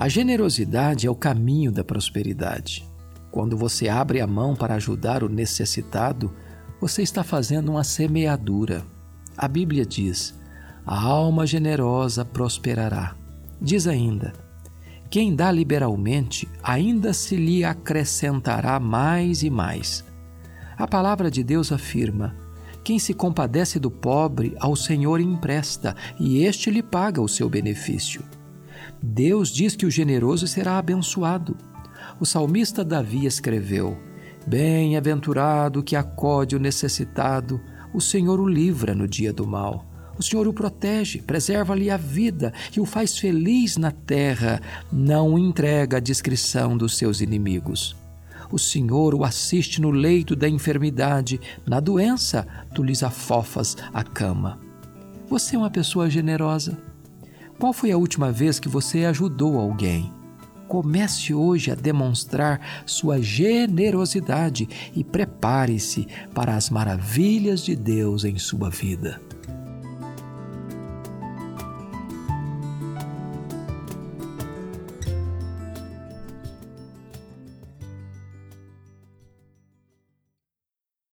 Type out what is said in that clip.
A generosidade é o caminho da prosperidade. Quando você abre a mão para ajudar o necessitado, você está fazendo uma semeadura. A Bíblia diz: a alma generosa prosperará. Diz ainda: quem dá liberalmente, ainda se lhe acrescentará mais e mais. A palavra de Deus afirma: quem se compadece do pobre, ao Senhor empresta, e este lhe paga o seu benefício. Deus diz que o generoso será abençoado. O salmista Davi escreveu: Bem-aventurado que acode o necessitado, o Senhor o livra no dia do mal. O Senhor o protege, preserva-lhe a vida e o faz feliz na terra, não entrega à discrição dos seus inimigos. O Senhor o assiste no leito da enfermidade, na doença, tu lhes afofas a cama. Você é uma pessoa generosa. Qual foi a última vez que você ajudou alguém? Comece hoje a demonstrar sua generosidade e prepare-se para as maravilhas de Deus em sua vida.